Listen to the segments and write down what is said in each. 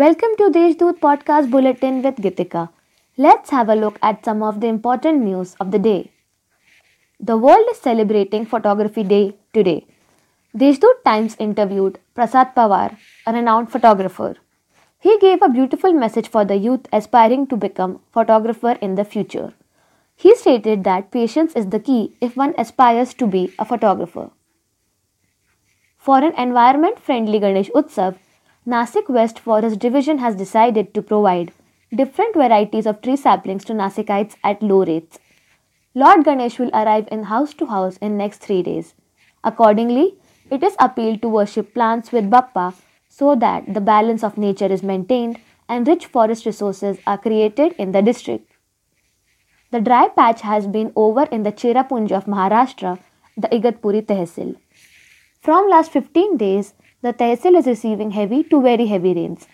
Welcome to Deshdoot Podcast Bulletin with Gitika. Let's have a look at some of the important news of the day. The world is celebrating Photography Day today. Deshdoot Times interviewed Prasad Pawar, a renowned photographer. He gave a beautiful message for the youth aspiring to become photographer in the future. He stated that patience is the key if one aspires to be a photographer. For an environment friendly Ganesh Utsav, Nasik West Forest Division has decided to provide different varieties of tree saplings to Nasikites at low rates. Lord Ganesh will arrive in house to house in next 3 days. Accordingly, it is appealed to worship plants with Bappa so that the balance of nature is maintained and rich forest resources are created in the district. The dry patch has been over in the Cherrapunji of Maharashtra, the Igatpuri Tehsil. From last 15 days, the Tehsil is receiving heavy to very heavy rains.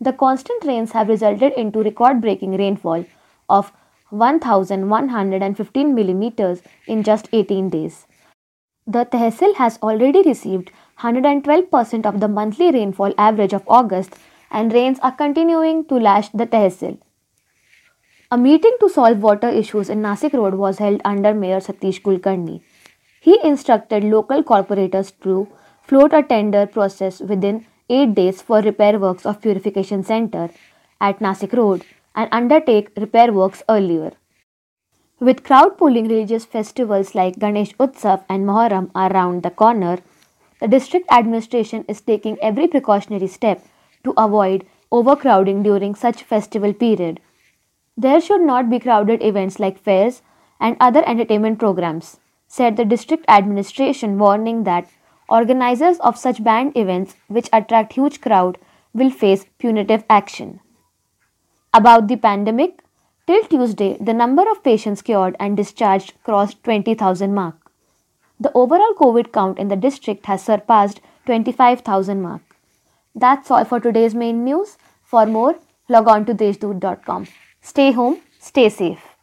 The constant rains have resulted into record-breaking rainfall of 1115 millimeters in just 18 days. The Tehsil has already received 112% of the monthly rainfall average of August and rains are continuing to lash the Tehsil. A meeting to solve water issues in Nasik Road was held under Mayor Satish Kulkarni. He instructed local corporators to float a tender process within 8 days for repair works of purification center at Nasik Road and undertake repair works earlier. With crowd pulling religious festivals like Ganesh Utsav and Moharram around the corner, the district administration is taking every precautionary step to avoid overcrowding during such festival period. There should not be crowded events like fairs and other entertainment programs said the district administration, warning that organizers of such banned events, which attract huge crowd, will face punitive action. About the pandemic, till Tuesday, the number of patients cured and discharged crossed 20,000 mark. The overall COVID count in the district has surpassed 25,000 mark. That's all for today's main news. For more, log on to deshdoot.com. Stay home, stay safe.